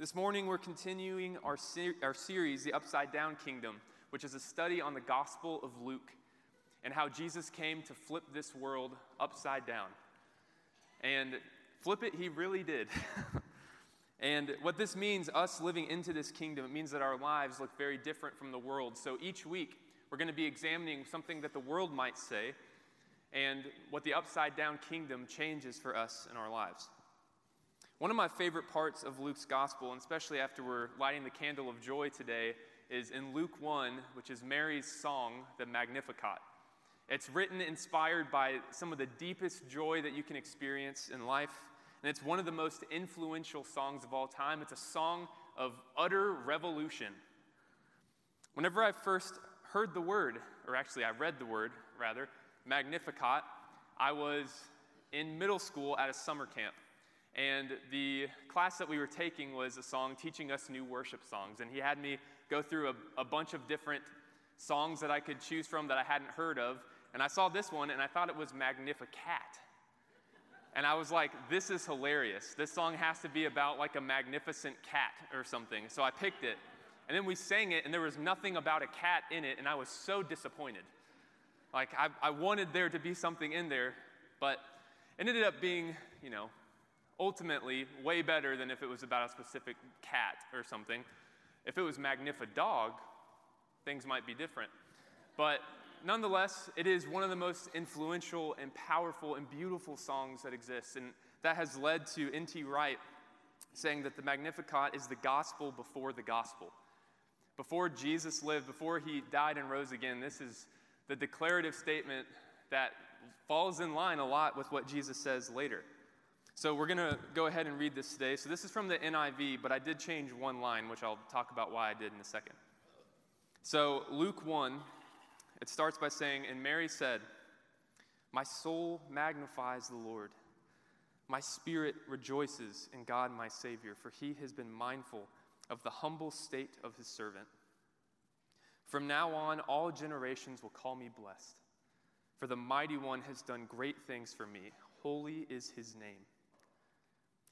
This morning, we're continuing our, ser- our series, The Upside Down Kingdom, which is a study on the Gospel of Luke and how Jesus came to flip this world upside down. And flip it, he really did. and what this means, us living into this kingdom, it means that our lives look very different from the world. So each week, we're going to be examining something that the world might say and what the upside down kingdom changes for us in our lives. One of my favorite parts of Luke's gospel, and especially after we're lighting the candle of joy today, is in Luke 1, which is Mary's song, the Magnificat. It's written inspired by some of the deepest joy that you can experience in life, and it's one of the most influential songs of all time. It's a song of utter revolution. Whenever I first heard the word, or actually I read the word rather, Magnificat, I was in middle school at a summer camp. And the class that we were taking was a song teaching us new worship songs. And he had me go through a, a bunch of different songs that I could choose from that I hadn't heard of. And I saw this one and I thought it was Magnificat. And I was like, this is hilarious. This song has to be about like a magnificent cat or something. So I picked it. And then we sang it, and there was nothing about a cat in it, and I was so disappointed. Like, I, I wanted there to be something in there, but it ended up being, you know, ultimately way better than if it was about a specific cat or something. If it was Magnifidog, things might be different. But nonetheless, it is one of the most influential and powerful and beautiful songs that exists. And that has led to N.T. Wright saying that the Magnificat is the gospel before the gospel. Before Jesus lived, before he died and rose again, this is the declarative statement that falls in line a lot with what Jesus says later. So we're going to go ahead and read this today. So this is from the NIV, but I did change one line, which I'll talk about why I did in a second. So Luke 1, it starts by saying, And Mary said, My soul magnifies the Lord. My spirit rejoices in God my Savior, for he has been mindful of the humble state of his servant. From now on, all generations will call me blessed, for the mighty one has done great things for me. Holy is his name.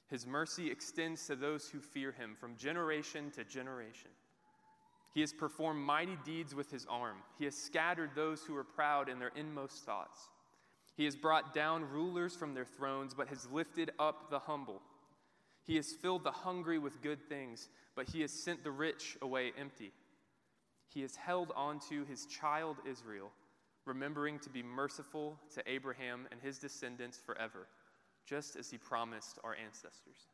His mercy extends to those who fear him from generation to generation. He has performed mighty deeds with his arm. He has scattered those who are proud in their inmost thoughts. He has brought down rulers from their thrones, but has lifted up the humble. He has filled the hungry with good things, but he has sent the rich away empty. He has held on to his child Israel, remembering to be merciful to Abraham and his descendants forever just as he promised our ancestors.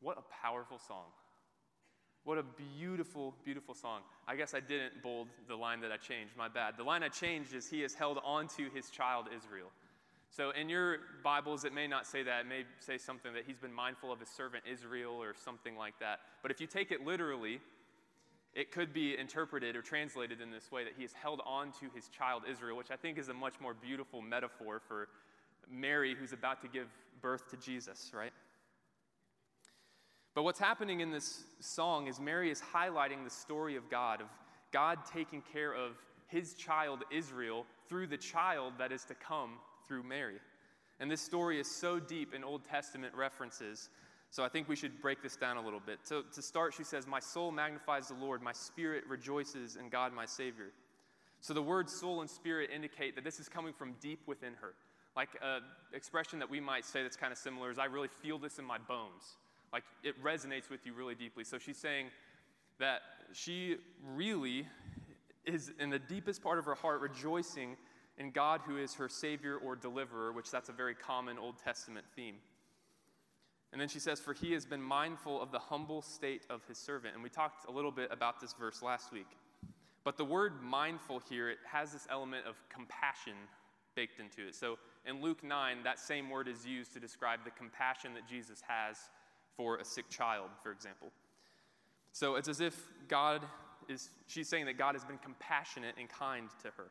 What a powerful song. What a beautiful, beautiful song. I guess I didn't bold the line that I changed, my bad. The line I changed is He has held on to His child Israel. So in your Bibles, it may not say that. It may say something that He's been mindful of His servant Israel or something like that. But if you take it literally, it could be interpreted or translated in this way that He has held on to His child Israel, which I think is a much more beautiful metaphor for Mary who's about to give birth to Jesus, right? But what's happening in this song is Mary is highlighting the story of God, of God taking care of his child Israel through the child that is to come through Mary. And this story is so deep in Old Testament references. So I think we should break this down a little bit. So to start, she says, My soul magnifies the Lord, my spirit rejoices in God my Savior. So the words soul and spirit indicate that this is coming from deep within her. Like an expression that we might say that's kind of similar is, I really feel this in my bones. Like it resonates with you really deeply. So she's saying that she really is in the deepest part of her heart rejoicing in God who is her Savior or deliverer, which that's a very common Old Testament theme. And then she says, For he has been mindful of the humble state of his servant. And we talked a little bit about this verse last week. But the word mindful here, it has this element of compassion baked into it. So in Luke 9, that same word is used to describe the compassion that Jesus has for a sick child, for example. So it's as if God is, she's saying that God has been compassionate and kind to her.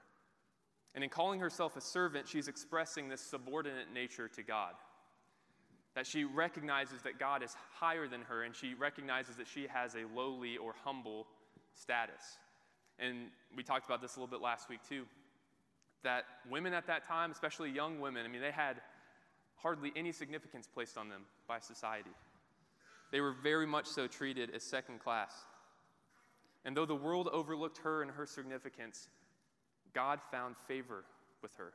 And in calling herself a servant, she's expressing this subordinate nature to God. That she recognizes that God is higher than her, and she recognizes that she has a lowly or humble status. And we talked about this a little bit last week, too that women at that time, especially young women, I mean, they had hardly any significance placed on them by society. they were very much so treated as second class. And though the world overlooked her and her significance, God found favor with her.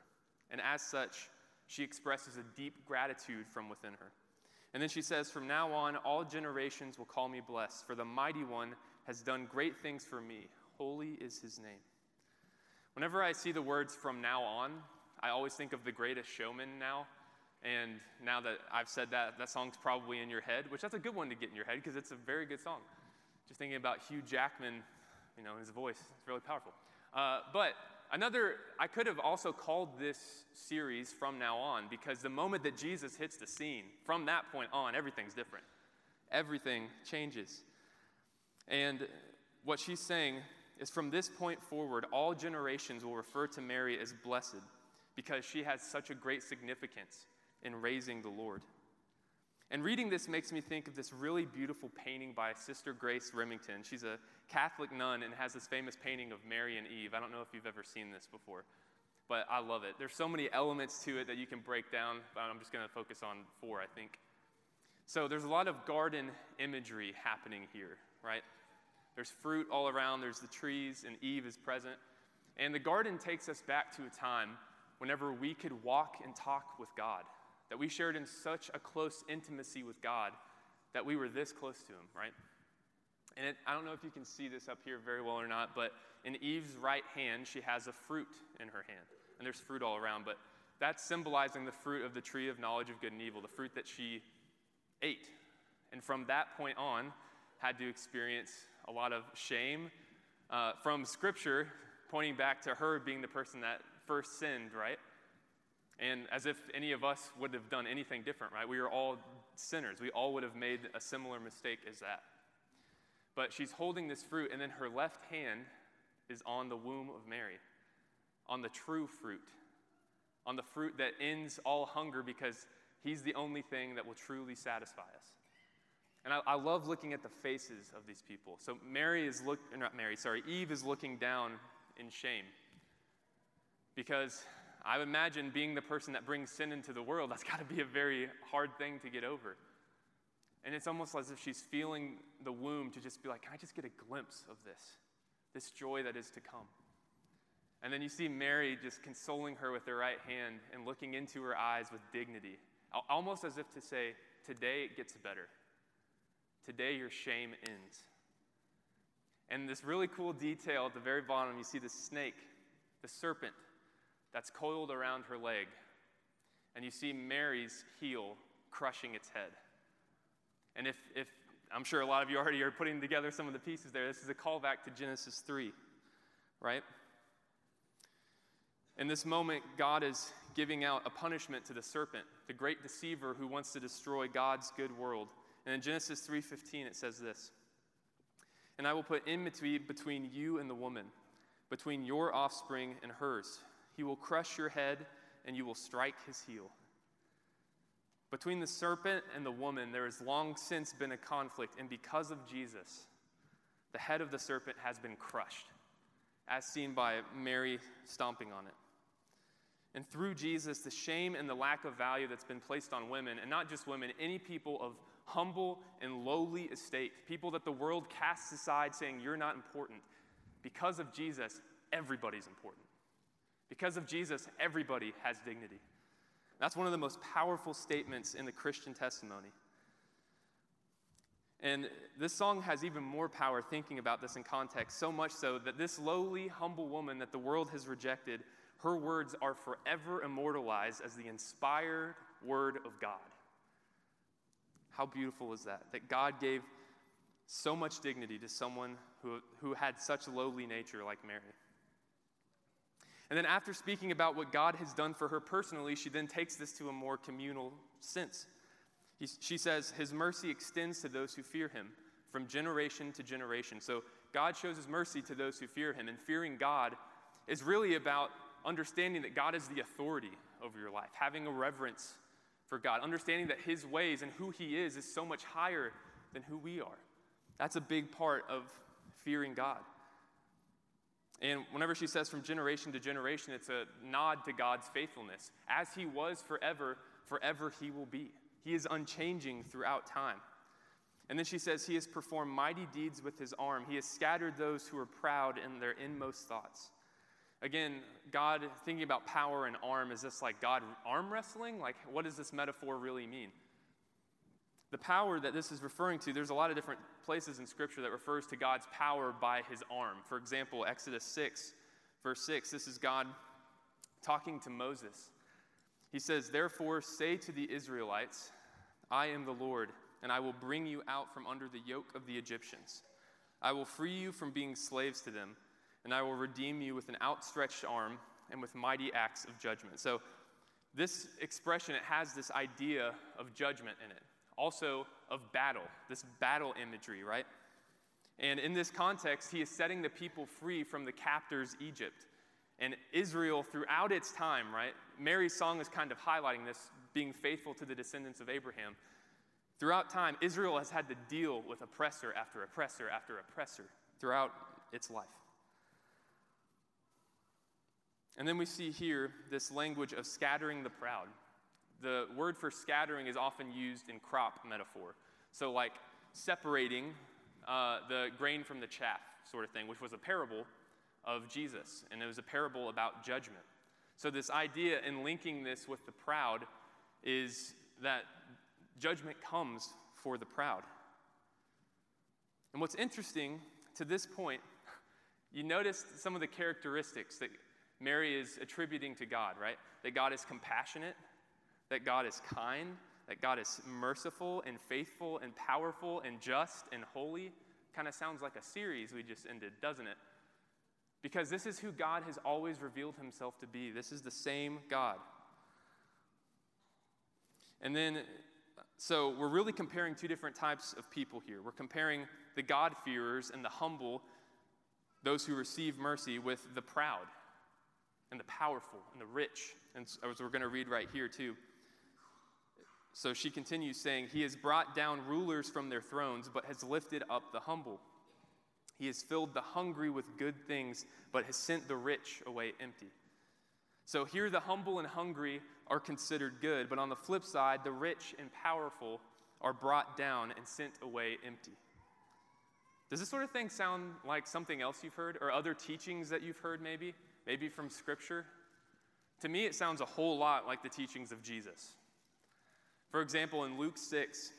And as such, she expresses a deep gratitude from within her. And then she says, From now on, all generations will call me blessed, for the mighty one has done great things for me. Holy is his name. Whenever I see the words from now on, I always think of the greatest showman now. And now that I've said that, that song's probably in your head, which that's a good one to get in your head because it's a very good song. Just thinking about Hugh Jackman, you know, his voice, it's really powerful. Uh, but another, I could have also called this series from now on because the moment that Jesus hits the scene, from that point on, everything's different. Everything changes. And what she's saying is from this point forward, all generations will refer to Mary as blessed because she has such a great significance in raising the Lord. And reading this makes me think of this really beautiful painting by Sister Grace Remington. She's a Catholic nun and has this famous painting of Mary and Eve. I don't know if you've ever seen this before, but I love it. There's so many elements to it that you can break down, but I'm just going to focus on four, I think. So there's a lot of garden imagery happening here, right? There's fruit all around, there's the trees, and Eve is present. And the garden takes us back to a time whenever we could walk and talk with God that we shared in such a close intimacy with God that we were this close to Him, right? And it, I don't know if you can see this up here very well or not, but in Eve's right hand, she has a fruit in her hand. And there's fruit all around, but that's symbolizing the fruit of the tree of knowledge of good and evil, the fruit that she ate. And from that point on, had to experience a lot of shame uh, from Scripture, pointing back to her being the person that first sinned, right? And as if any of us would have done anything different, right? We are all sinners. We all would have made a similar mistake as that. But she's holding this fruit, and then her left hand is on the womb of Mary, on the true fruit, on the fruit that ends all hunger because he's the only thing that will truly satisfy us. And I, I love looking at the faces of these people. So Mary is looking, not Mary, sorry, Eve is looking down in shame because I imagine being the person that brings sin into the world, that's got to be a very hard thing to get over. And it's almost as if she's feeling the womb to just be like, can I just get a glimpse of this? This joy that is to come. And then you see Mary just consoling her with her right hand and looking into her eyes with dignity, almost as if to say, Today it gets better. Today your shame ends. And this really cool detail at the very bottom, you see the snake, the serpent, that's coiled around her leg. And you see Mary's heel crushing its head. And if, if I'm sure a lot of you already are putting together some of the pieces there, this is a callback to Genesis 3, right? In this moment, God is giving out a punishment to the serpent, the great deceiver who wants to destroy God's good world. And in Genesis 3:15 it says this: "And I will put enmity between you and the woman, between your offspring and hers. He will crush your head, and you will strike his heel. Between the serpent and the woman, there has long since been a conflict, and because of Jesus, the head of the serpent has been crushed, as seen by Mary stomping on it. And through Jesus, the shame and the lack of value that's been placed on women, and not just women, any people of humble and lowly estate, people that the world casts aside saying, You're not important, because of Jesus, everybody's important. Because of Jesus, everybody has dignity. That's one of the most powerful statements in the Christian testimony. And this song has even more power thinking about this in context, so much so that this lowly, humble woman that the world has rejected, her words are forever immortalized as the inspired word of God. How beautiful is that? That God gave so much dignity to someone who, who had such lowly nature like Mary. And then, after speaking about what God has done for her personally, she then takes this to a more communal sense. He, she says, His mercy extends to those who fear him from generation to generation. So, God shows his mercy to those who fear him. And fearing God is really about understanding that God is the authority over your life, having a reverence for God, understanding that his ways and who he is is so much higher than who we are. That's a big part of fearing God. And whenever she says from generation to generation, it's a nod to God's faithfulness. As he was forever, forever he will be. He is unchanging throughout time. And then she says, He has performed mighty deeds with his arm. He has scattered those who are proud in their inmost thoughts. Again, God thinking about power and arm, is this like God arm wrestling? Like, what does this metaphor really mean? The power that this is referring to, there's a lot of different places in Scripture that refers to God's power by his arm. For example, Exodus 6, verse 6, this is God talking to Moses. He says, Therefore, say to the Israelites, I am the Lord, and I will bring you out from under the yoke of the Egyptians. I will free you from being slaves to them, and I will redeem you with an outstretched arm and with mighty acts of judgment. So, this expression, it has this idea of judgment in it, also of battle, this battle imagery, right? And in this context, he is setting the people free from the captors, Egypt. And Israel, throughout its time, right? Mary's song is kind of highlighting this, being faithful to the descendants of Abraham. Throughout time, Israel has had to deal with oppressor after oppressor after oppressor throughout its life. And then we see here this language of scattering the proud. The word for scattering is often used in crop metaphor. So, like separating uh, the grain from the chaff, sort of thing, which was a parable of Jesus, and it was a parable about judgment. So, this idea in linking this with the proud is that judgment comes for the proud. And what's interesting to this point, you notice some of the characteristics that Mary is attributing to God, right? That God is compassionate, that God is kind, that God is merciful and faithful and powerful and just and holy. Kind of sounds like a series we just ended, doesn't it? Because this is who God has always revealed himself to be. This is the same God. And then, so we're really comparing two different types of people here. We're comparing the God-fearers and the humble, those who receive mercy, with the proud and the powerful and the rich. And as we're going to read right here, too. So she continues saying, He has brought down rulers from their thrones, but has lifted up the humble. He has filled the hungry with good things, but has sent the rich away empty. So here, the humble and hungry are considered good, but on the flip side, the rich and powerful are brought down and sent away empty. Does this sort of thing sound like something else you've heard, or other teachings that you've heard, maybe? Maybe from Scripture? To me, it sounds a whole lot like the teachings of Jesus. For example, in Luke 6,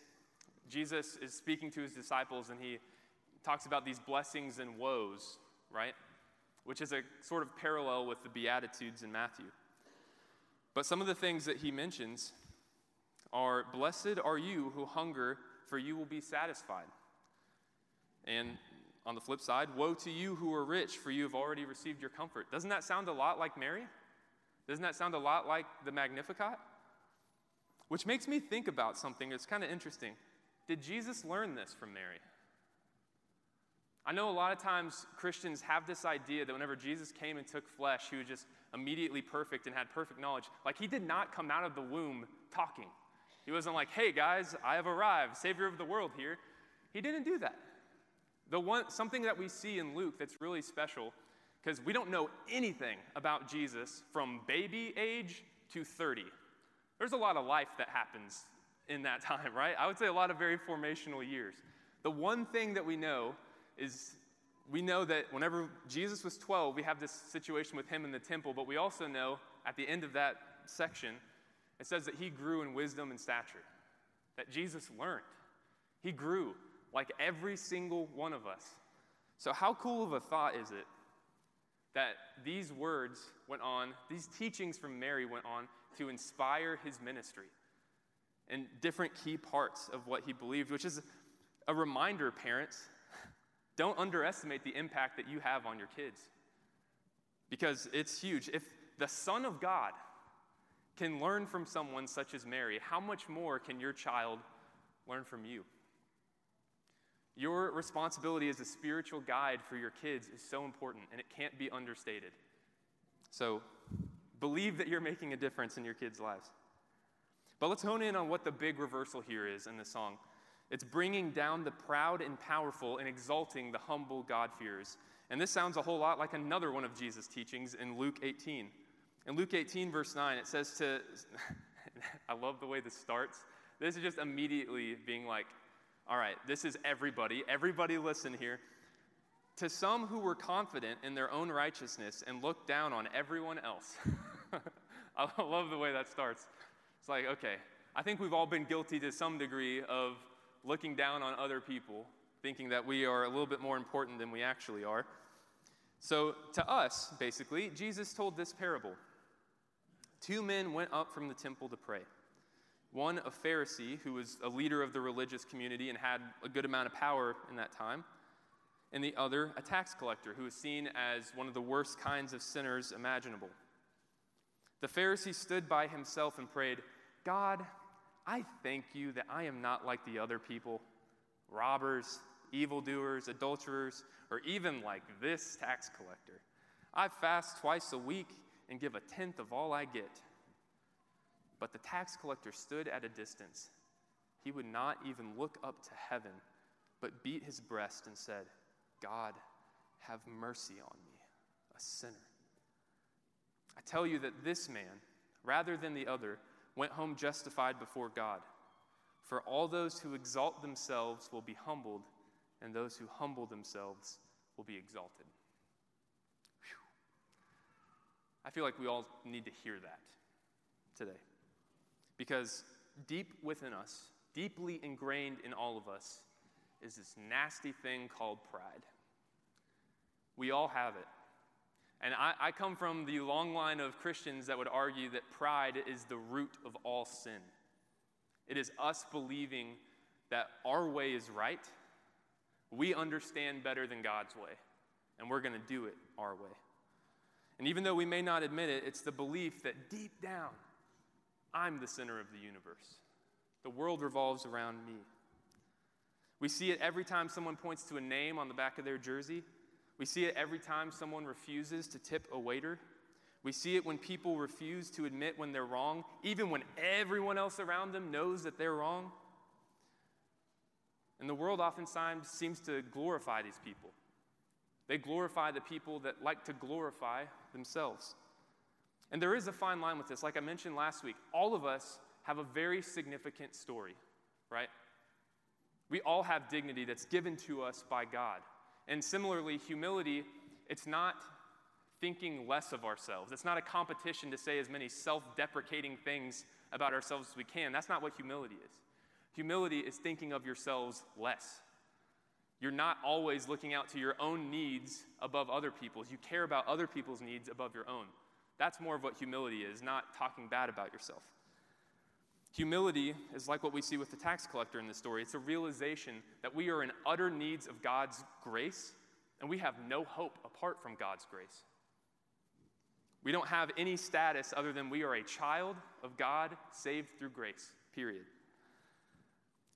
Jesus is speaking to his disciples and he talks about these blessings and woes, right? Which is a sort of parallel with the Beatitudes in Matthew. But some of the things that he mentions are Blessed are you who hunger, for you will be satisfied. And on the flip side, Woe to you who are rich, for you have already received your comfort. Doesn't that sound a lot like Mary? Doesn't that sound a lot like the Magnificat? Which makes me think about something that's kind of interesting. Did Jesus learn this from Mary? I know a lot of times Christians have this idea that whenever Jesus came and took flesh, he was just immediately perfect and had perfect knowledge. Like he did not come out of the womb talking. He wasn't like, hey guys, I have arrived, Savior of the world here. He didn't do that. The one, something that we see in Luke that's really special, because we don't know anything about Jesus from baby age to 30. There's a lot of life that happens in that time, right? I would say a lot of very formational years. The one thing that we know is we know that whenever Jesus was 12, we have this situation with him in the temple, but we also know at the end of that section, it says that he grew in wisdom and stature, that Jesus learned. He grew like every single one of us. So, how cool of a thought is it that these words went on, these teachings from Mary went on to inspire his ministry and different key parts of what he believed, which is a reminder, parents, don't underestimate the impact that you have on your kids because it's huge. If the Son of God can learn from someone such as Mary, how much more can your child learn from you? Your responsibility as a spiritual guide for your kids is so important, and it can't be understated. So, believe that you're making a difference in your kids' lives. But let's hone in on what the big reversal here is in this song. It's bringing down the proud and powerful and exalting the humble God-fearers. And this sounds a whole lot like another one of Jesus' teachings in Luke 18. In Luke 18, verse 9, it says to, I love the way this starts. This is just immediately being like, All right, this is everybody. Everybody listen here. To some who were confident in their own righteousness and looked down on everyone else. I love the way that starts. It's like, okay, I think we've all been guilty to some degree of looking down on other people, thinking that we are a little bit more important than we actually are. So, to us, basically, Jesus told this parable. Two men went up from the temple to pray. One, a Pharisee, who was a leader of the religious community and had a good amount of power in that time, and the other, a tax collector, who was seen as one of the worst kinds of sinners imaginable. The Pharisee stood by himself and prayed, God, I thank you that I am not like the other people, robbers, evildoers, adulterers, or even like this tax collector. I fast twice a week and give a tenth of all I get. But the tax collector stood at a distance. He would not even look up to heaven, but beat his breast and said, God, have mercy on me, a sinner. I tell you that this man, rather than the other, went home justified before God. For all those who exalt themselves will be humbled, and those who humble themselves will be exalted. Whew. I feel like we all need to hear that today. Because deep within us, deeply ingrained in all of us, is this nasty thing called pride. We all have it. And I, I, come from the long line of Christians that would argue that pride is the root of all sin. It is us believing that our way is right, we understand better than God's way, and we're going to do it our way. And even though we may not admit it, it's the belief that deep down, I'm the center of the universe. The world revolves around me. We see it every time someone points to a name on the back of their jersey. We see it every time someone refuses to tip a waiter. We see it when people refuse to admit when they're wrong, even when everyone else around them knows that they're wrong. And the world oftentimes seems to glorify these people. They glorify the people that like to glorify themselves. And there is a fine line with this. Like I mentioned last week, all of us have a very significant story, right? We all have dignity that's given to us by God. And similarly, humility, it's not thinking less of ourselves. It's not a competition to say as many self deprecating things about ourselves as we can. That's not what humility is. Humility is thinking of yourselves less. You're not always looking out to your own needs above other people's. You care about other people's needs above your own. That's more of what humility is, not talking bad about yourself. Humility is like what we see with the tax collector in this story. It's a realization that we are in utter needs of God's grace, and we have no hope apart from God's grace. We don't have any status other than we are a child of God saved through grace, period.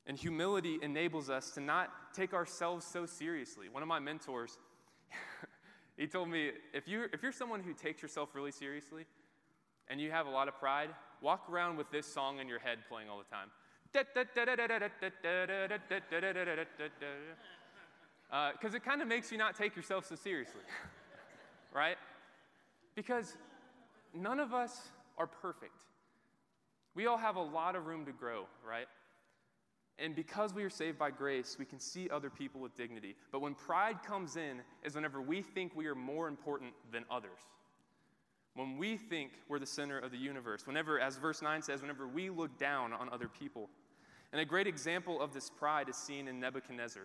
And humility enables us to not take ourselves so seriously. One of my mentors, he told me if you're, if you're someone who takes yourself really seriously and you have a lot of pride, walk around with this song in your head playing all the time. Because uh, it kind of makes you not take yourself so seriously, right? Because none of us are perfect. We all have a lot of room to grow, right? And because we are saved by grace, we can see other people with dignity. But when pride comes in, is whenever we think we are more important than others. When we think we're the center of the universe. Whenever, as verse 9 says, whenever we look down on other people. And a great example of this pride is seen in Nebuchadnezzar.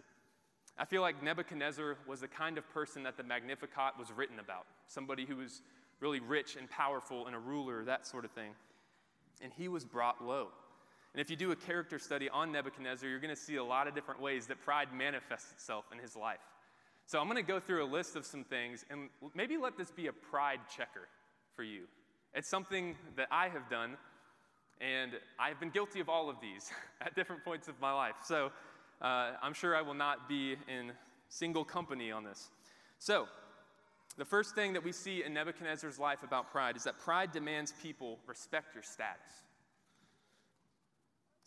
I feel like Nebuchadnezzar was the kind of person that the Magnificat was written about somebody who was really rich and powerful and a ruler, that sort of thing. And he was brought low. And if you do a character study on Nebuchadnezzar, you're going to see a lot of different ways that pride manifests itself in his life. So I'm going to go through a list of some things and maybe let this be a pride checker for you. It's something that I have done, and I've been guilty of all of these at different points of my life. So uh, I'm sure I will not be in single company on this. So, the first thing that we see in Nebuchadnezzar's life about pride is that pride demands people respect your status.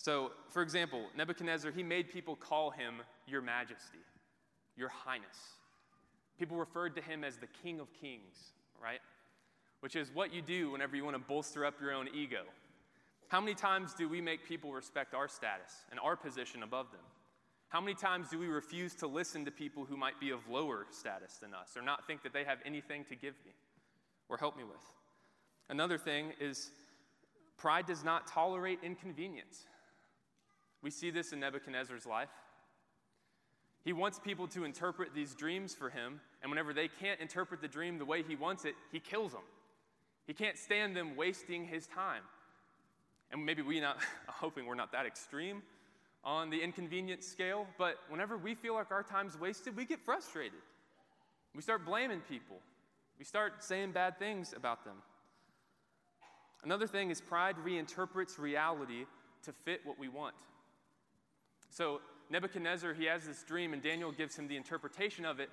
So, for example, Nebuchadnezzar, he made people call him Your Majesty, Your Highness. People referred to him as the King of Kings, right? Which is what you do whenever you want to bolster up your own ego. How many times do we make people respect our status and our position above them? How many times do we refuse to listen to people who might be of lower status than us or not think that they have anything to give me or help me with? Another thing is pride does not tolerate inconvenience. We see this in Nebuchadnezzar's life. He wants people to interpret these dreams for him, and whenever they can't interpret the dream the way he wants it, he kills them. He can't stand them wasting his time. And maybe we not hoping we're not that extreme, on the inconvenience scale, but whenever we feel like our time's wasted, we get frustrated. We start blaming people. We start saying bad things about them. Another thing is pride reinterprets reality to fit what we want. So, Nebuchadnezzar, he has this dream, and Daniel gives him the interpretation of it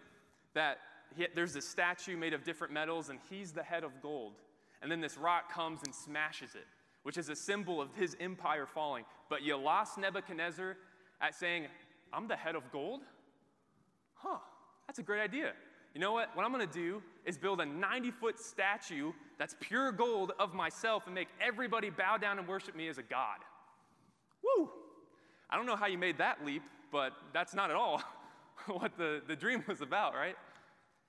that he, there's a statue made of different metals, and he's the head of gold. And then this rock comes and smashes it which is a symbol of his empire falling. But you lost Nebuchadnezzar at saying, I'm the head of gold? Huh, that's a great idea. You know what? What I'm to do is build a 90 foot statue that's pure gold of myself and make everybody bow down and worship me as a god. Woo! I don't know how you made that leap, but that's not at all what the, the dream was about, right?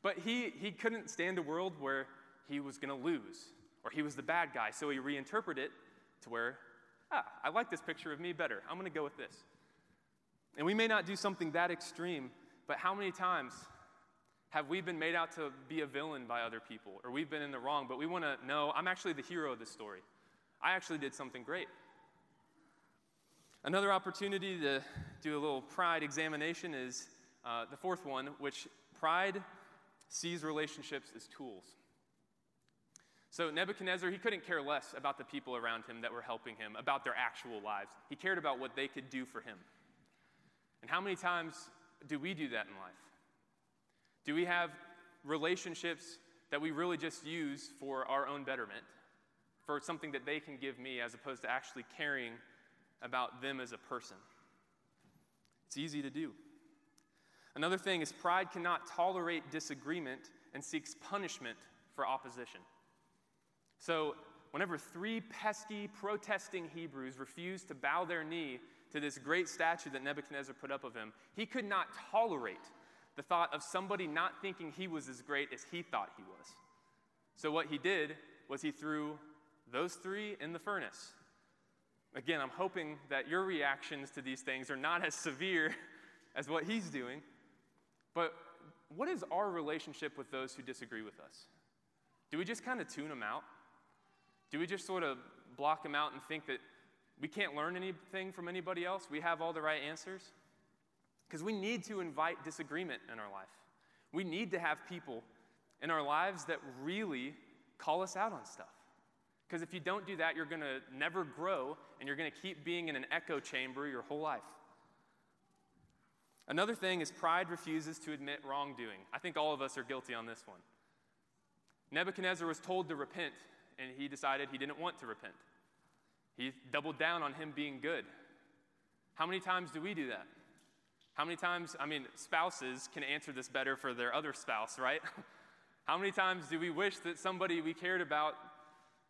But he, he couldn't stand a world where he was going to lose or he was the bad guy, so he reinterpreted it to where, ah, I like this picture of me better. I'm going to go with this. And we may not do something that extreme, but how many times have we been made out to be a villain by other people, or we've been in the wrong, but we want to know I'm actually the hero of this story? I actually did something great. Another opportunity to do a little pride examination is uh, the fourth one, which pride sees relationships as tools. So Nebuchadnezzar, he couldn't care less about the people around him that were helping him, about their actual lives. He cared about what they could do for him. And how many times do we do that in life? Do we have relationships that we really just use for our own betterment, for something that they can give me, as opposed to actually caring about them as a person? It's easy to do. Another thing is pride cannot tolerate disagreement and seeks punishment for opposition. So, whenever three pesky, protesting Hebrews refused to bow their knee to this great statue that Nebuchadnezzar put up of him, he could not tolerate the thought of somebody not thinking he was as great as he thought he was. So, what he did was he threw those three in the furnace. Again, I'm hoping that your reactions to these things are not as severe as what he's doing. But what is our relationship with those who disagree with us? Do we just kind of tune them out? Do we just sort of block them out and think that we can't learn anything from anybody else? We have all the right answers? Because we need to invite disagreement in our life. We need to have people in our lives that really call us out on stuff. Because if you don't do that, you're going to never grow and you're going to keep being in an echo chamber your whole life. Another thing is pride refuses to admit wrongdoing. I think all of us are guilty on this one. Nebuchadnezzar was told to repent, and he decided he didn't want to repent. He doubled down on him being good. How many times do we do that? How many times, I mean, spouses can answer this better for their other spouse, right? How many times do we wish that somebody we cared about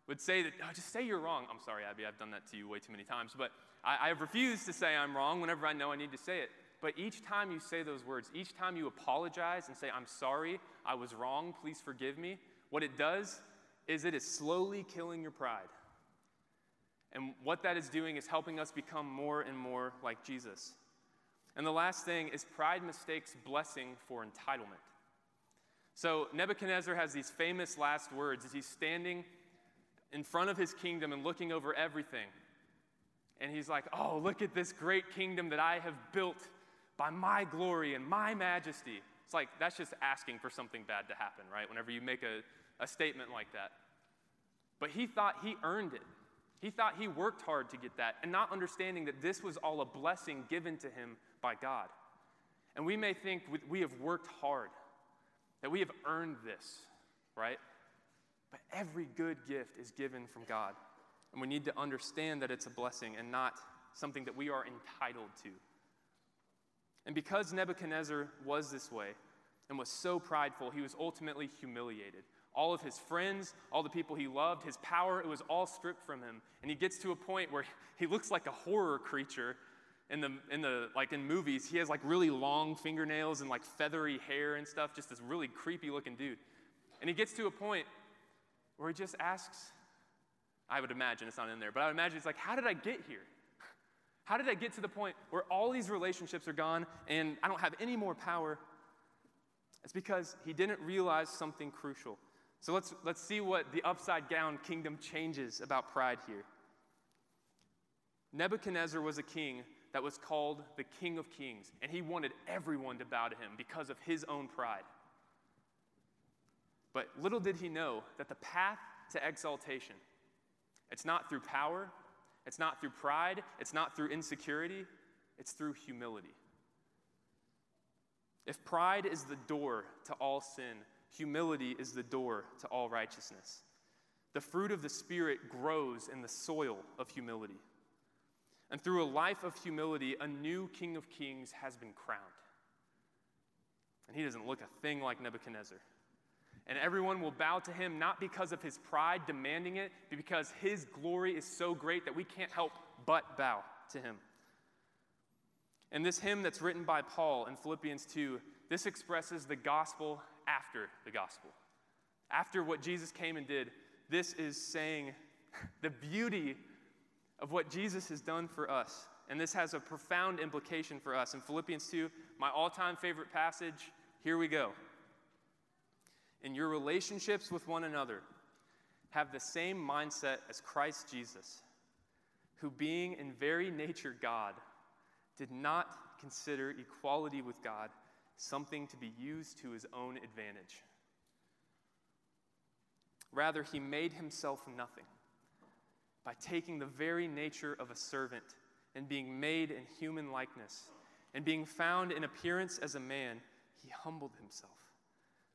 would say that, oh, just say you're wrong? I'm sorry, Abby, I've done that to you way too many times, but I, I have refused to say I'm wrong whenever I know I need to say it. But each time you say those words, each time you apologize and say, I'm sorry, I was wrong, please forgive me, what it does is it is slowly killing your pride. And what that is doing is helping us become more and more like Jesus. And the last thing is pride mistakes blessing for entitlement. So Nebuchadnezzar has these famous last words as he's standing in front of his kingdom and looking over everything. And he's like, Oh, look at this great kingdom that I have built by my glory and my majesty. It's like, that's just asking for something bad to happen, right? Whenever you make a, a statement like that. But he thought he earned it. He thought he worked hard to get that, and not understanding that this was all a blessing given to him by God. And we may think we have worked hard, that we have earned this, right? But every good gift is given from God. And we need to understand that it's a blessing and not something that we are entitled to. And because Nebuchadnezzar was this way and was so prideful, he was ultimately humiliated all of his friends, all the people he loved, his power, it was all stripped from him. And he gets to a point where he looks like a horror creature in the, in the like in movies, he has like really long fingernails and like feathery hair and stuff, just this really creepy looking dude. And he gets to a point where he just asks, I would imagine it's not in there, but I would imagine it's like, how did I get here? How did I get to the point where all these relationships are gone and I don't have any more power? It's because he didn't realize something crucial. So let's, let's see what the upside down kingdom changes about pride here. Nebuchadnezzar was a king that was called the King of Kings, and he wanted everyone to bow to him because of his own pride. But little did he know that the path to exaltation, it's not through power, it's not through pride, it's not through insecurity, it's through humility. If pride is the door to all sin, humility is the door to all righteousness. The fruit of the Spirit grows in the soil of humility. And through a life of humility, a new King of Kings has been crowned. And he doesn't look a thing like Nebuchadnezzar. And everyone will bow to him not because of his pride demanding it, but because his glory is so great that we can't help but bow to him. And this hymn that's written by Paul in Philippians 2, this expresses the gospel after the gospel. After what Jesus came and did, this is saying the beauty of what Jesus has done for us. And this has a profound implication for us. In Philippians 2, my all time favorite passage, here we go. In your relationships with one another, have the same mindset as Christ Jesus, who, being in very nature God, did not consider equality with God something to be used to his own advantage. Rather, he made himself nothing by taking the very nature of a servant and being made in human likeness, and being found in appearance as a man, he humbled himself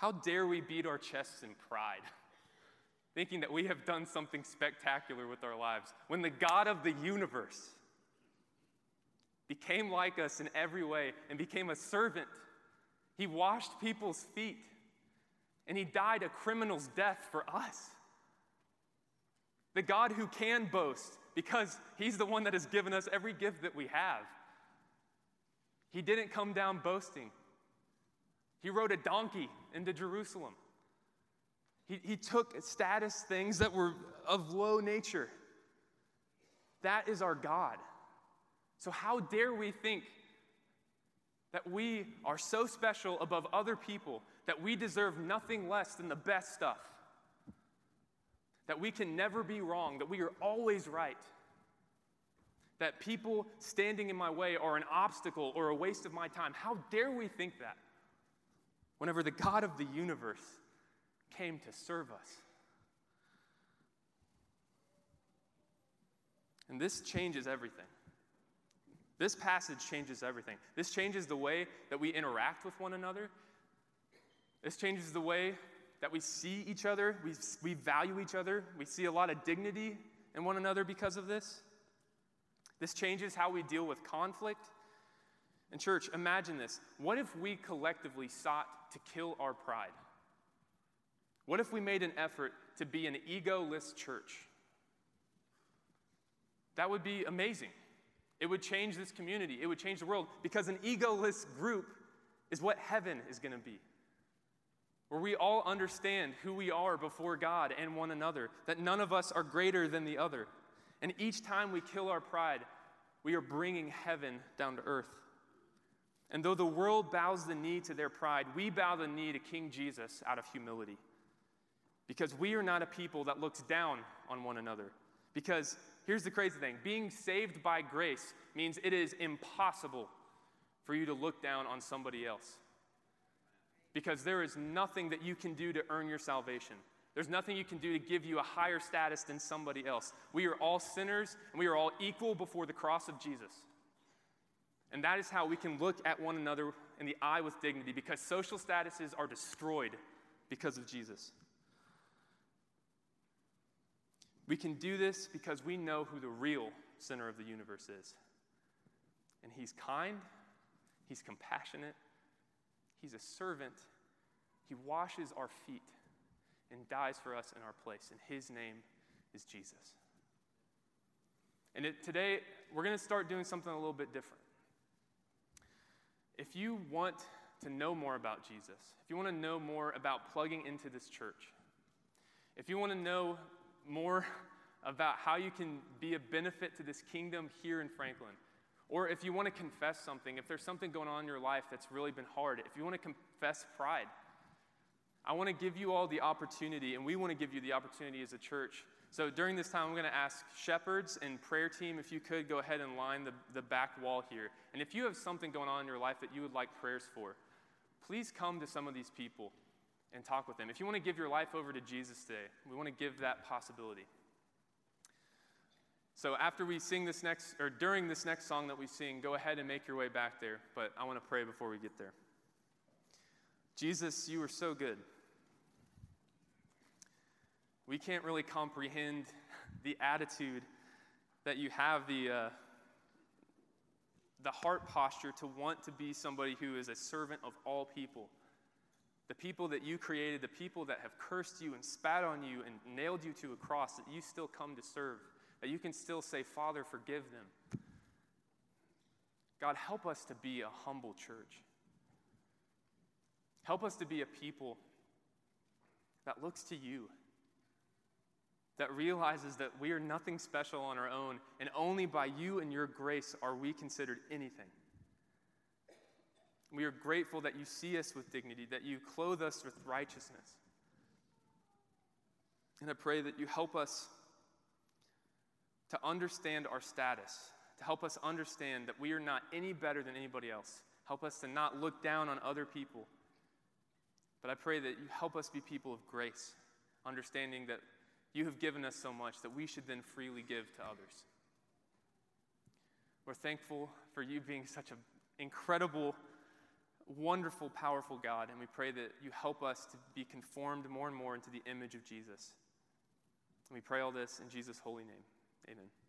How dare we beat our chests in pride, thinking that we have done something spectacular with our lives, when the God of the universe became like us in every way and became a servant. He washed people's feet and he died a criminal's death for us. The God who can boast because he's the one that has given us every gift that we have. He didn't come down boasting. He rode a donkey into Jerusalem. He, he took status things that were of low nature. That is our God. So, how dare we think that we are so special above other people that we deserve nothing less than the best stuff? That we can never be wrong, that we are always right that people standing in my way are an obstacle or a waste of my time. How dare we think that? Whenever the God of the universe came to serve us. And this changes everything. This passage changes everything. This changes the way that we interact with one another. This changes the way that we see each other. We, we value each other. We see a lot of dignity in one another because of this. This changes how we deal with conflict. And, church, imagine this. What if we collectively sought to kill our pride? What if we made an effort to be an egoless church? That would be amazing. It would change this community, it would change the world because an egoless group is what heaven is going to be. Where we all understand who we are before God and one another, that none of us are greater than the other. And each time we kill our pride, we are bringing heaven down to earth. And though the world bows the knee to their pride, we bow the knee to King Jesus out of humility. Because we are not a people that looks down on one another. Because here's the crazy thing being saved by grace means it is impossible for you to look down on somebody else. Because there is nothing that you can do to earn your salvation. There's nothing you can do to give you a higher status than somebody else. We are all sinners and we are all equal before the cross of Jesus. And that is how we can look at one another in the eye with dignity because social statuses are destroyed because of Jesus. We can do this because we know who the real center of the universe is. And he's kind, he's compassionate, he's a servant, he washes our feet and dies for us in our place. And his name is Jesus. And it, today, we're going to start doing something a little bit different. If you want to know more about Jesus, if you want to know more about plugging into this church, if you want to know more about how you can be a benefit to this kingdom here in Franklin, or if you want to confess something, if there's something going on in your life that's really been hard, if you want to confess pride, I want to give you all the opportunity, and we want to give you the opportunity as a church so during this time, I'm going to ask shepherds and prayer team if you could go ahead and line the, the back wall here. And if you have something going on in your life that you would like prayers for, please come to some of these people and talk with them. If you want to give your life over to Jesus today, we want to give that possibility. So after we sing this next, or during this next song that we sing, go ahead and make your way back there. But I want to pray before we get there. Jesus, you are so good we can't really comprehend the attitude that you have, the, uh, the heart posture to want to be somebody who is a servant of all people. The people that you created, the people that have cursed you and spat on you and nailed you to a cross, that you still come to serve, that you can still say, Father, forgive them. God, help us to be a humble church. Help us to be a people that looks to you that realizes that we are nothing special on our own, and only by you and your grace are we considered anything. We are grateful that you see us with dignity, that you clothe us with righteousness. And I pray that you help us to understand our status, to help us understand that we are not any better than anybody else. Help us to not look down on other people. But I pray that you help us be people of grace, understanding that you have given us so much that we should then freely give to others. We're thankful for you being such an incredible, wonderful, powerful God, and we pray that you help us to be conformed more and more into the image of Jesus. And we pray all this in Jesus' holy name. Amen.